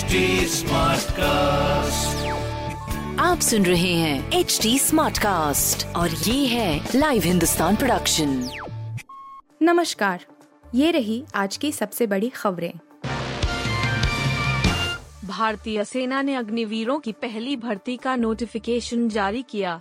HD cast आप सुन रहे हैं एच डी स्मार्ट कास्ट और ये है लाइव हिंदुस्तान प्रोडक्शन नमस्कार ये रही आज की सबसे बड़ी खबरें। भारतीय सेना ने अग्निवीरों की पहली भर्ती का नोटिफिकेशन जारी किया।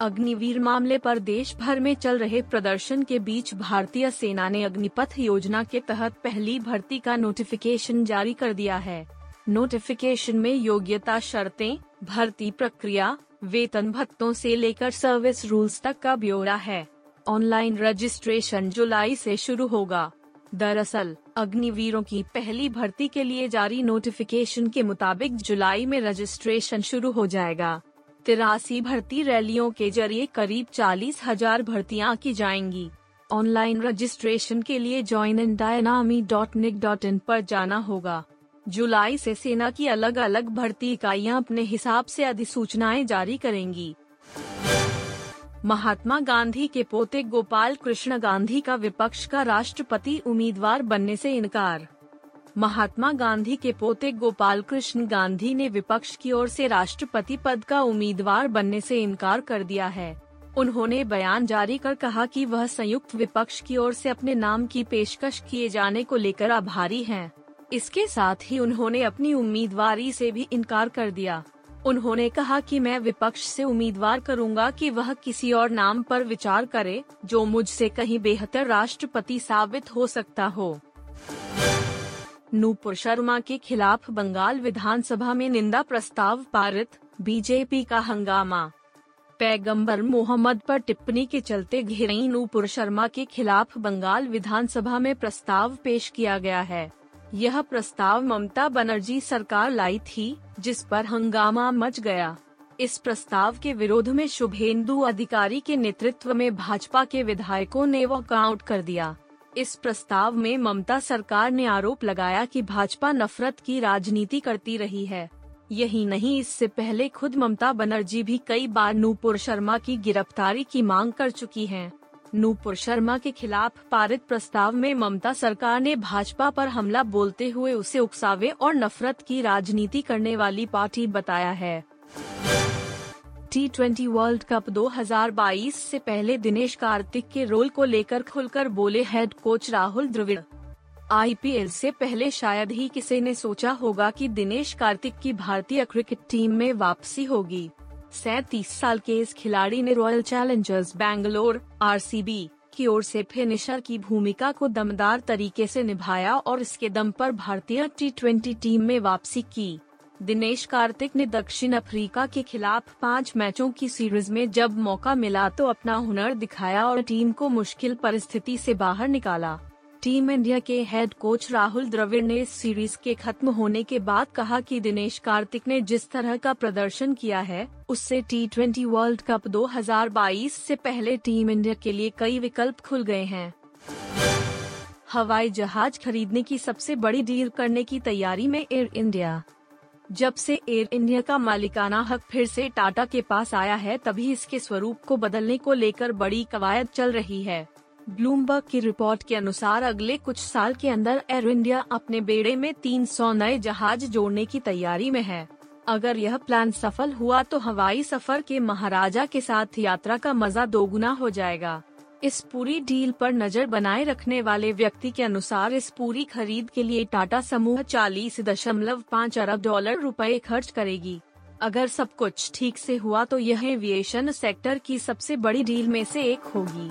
अग्निवीर मामले पर देश भर में चल रहे प्रदर्शन के बीच भारतीय सेना ने अग्निपथ योजना के तहत पहली भर्ती का नोटिफिकेशन जारी कर दिया है। नोटिफिकेशन में योग्यता शर्तें, भर्ती प्रक्रिया, वेतन भत्तों से लेकर सर्विस रूल्स तक का ब्यौरा है। ऑनलाइन रजिस्ट्रेशन जुलाई से शुरू होगा। दरअसल, अग्निवीरों की पहली भर्ती के लिए जारी नोटिफिकेशन के मुताबिक जुलाई में रजिस्ट्रेशन शुरू हो जाएगा। तिरासी भर्ती रैलियों के ज़रिए करीब चालीस हज़ार भर्तियाँ की जाएँगी। ऑनलाइन रजिस्ट्रेशन के लिए join in डायनामी dot Nick dot in पर जाना होगा। जुलाई से सेना की अलग अलग भर्ती इकाइयाँ अपने हिसाब से अधिसूचनाएँ जारी करेंगी। महात्मा गांधी के पोते गोपाल कृष्ण गांधी का विपक्ष का राष्ट्रपति उम्मीदवार बनने से इनकार। महात्मा गांधी के पोते गोपाल कृष्ण गांधी ने विपक्ष की ओर से राष्ट्रपति पद का उम्मीदवार बनने से इनकार कर दिया है। उन्होंने बयान जारी कर कहा कि वह संयुक्त विपक्ष की ओर से अपने नाम की पेशकश किए जाने को लेकर आभारी हैं। इसके साथ ही उन्होंने अपनी उम्मीदवारी से भी इनकार कर दिया। उन्होंने कहा कि मैं विपक्ष से उम्मीदवार करूँगा कि वह किसी और नाम पर विचार करे, जो मुझसे कहीं बेहतर राष्ट्रपति साबित हो सकता हो। नूपुर शर्मा के खिलाफ बंगाल विधानसभा में निंदा प्रस्ताव पारित, बीजेपी का हंगामा। पैगंबर मोहम्मद पर टिप्पणी के चलते घिरई नूपुर शर्मा के खिलाफ बंगाल विधानसभा में प्रस्ताव पेश किया गया है। यह प्रस्ताव ममता बनर्जी सरकार लाई थी, जिस पर हंगामा मच गया। इस प्रस्ताव के विरोध में शुभेंदु अधिकारी के नेतृत्व में भाजपा के विधायकों ने वॉकआउट कर दिया। इस प्रस्ताव में ममता सरकार ने आरोप लगाया कि भाजपा नफरत की राजनीति करती रही है। यही नहीं, इससे पहले खुद ममता बनर्जी भी कई बार नूपुर शर्मा की गिरफ्तारी की मांग कर चुकी हैं। नूपुर शर्मा के खिलाफ पारित प्रस्ताव में ममता सरकार ने भाजपा पर हमला बोलते हुए उसे उकसावे और नफरत की राजनीति करने वाली पार्टी बताया है। टी ट्वेंटी वर्ल्ड कप 2022 से पहले दिनेश कार्तिक के रोल को लेकर खुलकर बोले head coach Rahul Dravid. IPL से पहले शायद ही किसी ने सोचा होगा कि दिनेश कार्तिक की भारतीय क्रिकेट टीम में वापसी होगी। सैतीस साल के इस खिलाड़ी ने रॉयल चैलेंजर्स बैंगलोर आरसीबी की ओर से फिनिशर की भूमिका को दमदार तरीके से निभाया और इसके दम पर भारतीय टी ट्वेंटी टीम में वापसी की। दिनेश कार्तिक ने दक्षिण अफ्रीका के खिलाफ पाँच मैचों की सीरीज़ में जब मौका मिला तो अपना हुनर दिखाया और टीम को मुश्किल परिस्थिति से बाहर निकाला। टीम इंडिया के हेड कोच राहुल द्रविड़ ने इस सीरीज़ के खत्म होने के बाद कहा कि दिनेश कार्तिक ने जिस तरह का प्रदर्शन किया है, उससे टी ट्वेंटी वर्ल्ड कप 2022 से पहले टीम इंडिया के लिए कई विकल्प खुल गए हैं। हवाई जहाज़ खरीदने की सबसे बड़ी डील करने की तैयारी में एयर इंडिया जब से एयर इंडिया का मालिकाना हक फिर से टाटा के पास आया है, तभी इसके स्वरूप को बदलने को लेकर बड़ी कवायद चल रही है। ब्लूमबर्ग की रिपोर्ट के अनुसार अगले कुछ साल के अंदर एयर इंडिया अपने बेड़े में 300 नए जहाज़ जोड़ने की तैयारी में है। अगर यह प्लान सफल हुआ तो हवाई सफ़र के महाराजा के साथ यात्रा का मज़ा दोगुना हो जाएगा। इस पूरी डील पर नज़र बनाए रखने वाले व्यक्ति के अनुसार इस पूरी खरीद के लिए टाटा समूह चालीस दशमलव पाँच अरब डॉलर रुपए खर्च करेगी। अगर सब कुछ ठीक से हुआ तो यह एविएशन सेक्टर की सबसे बड़ी डील में से एक होगी।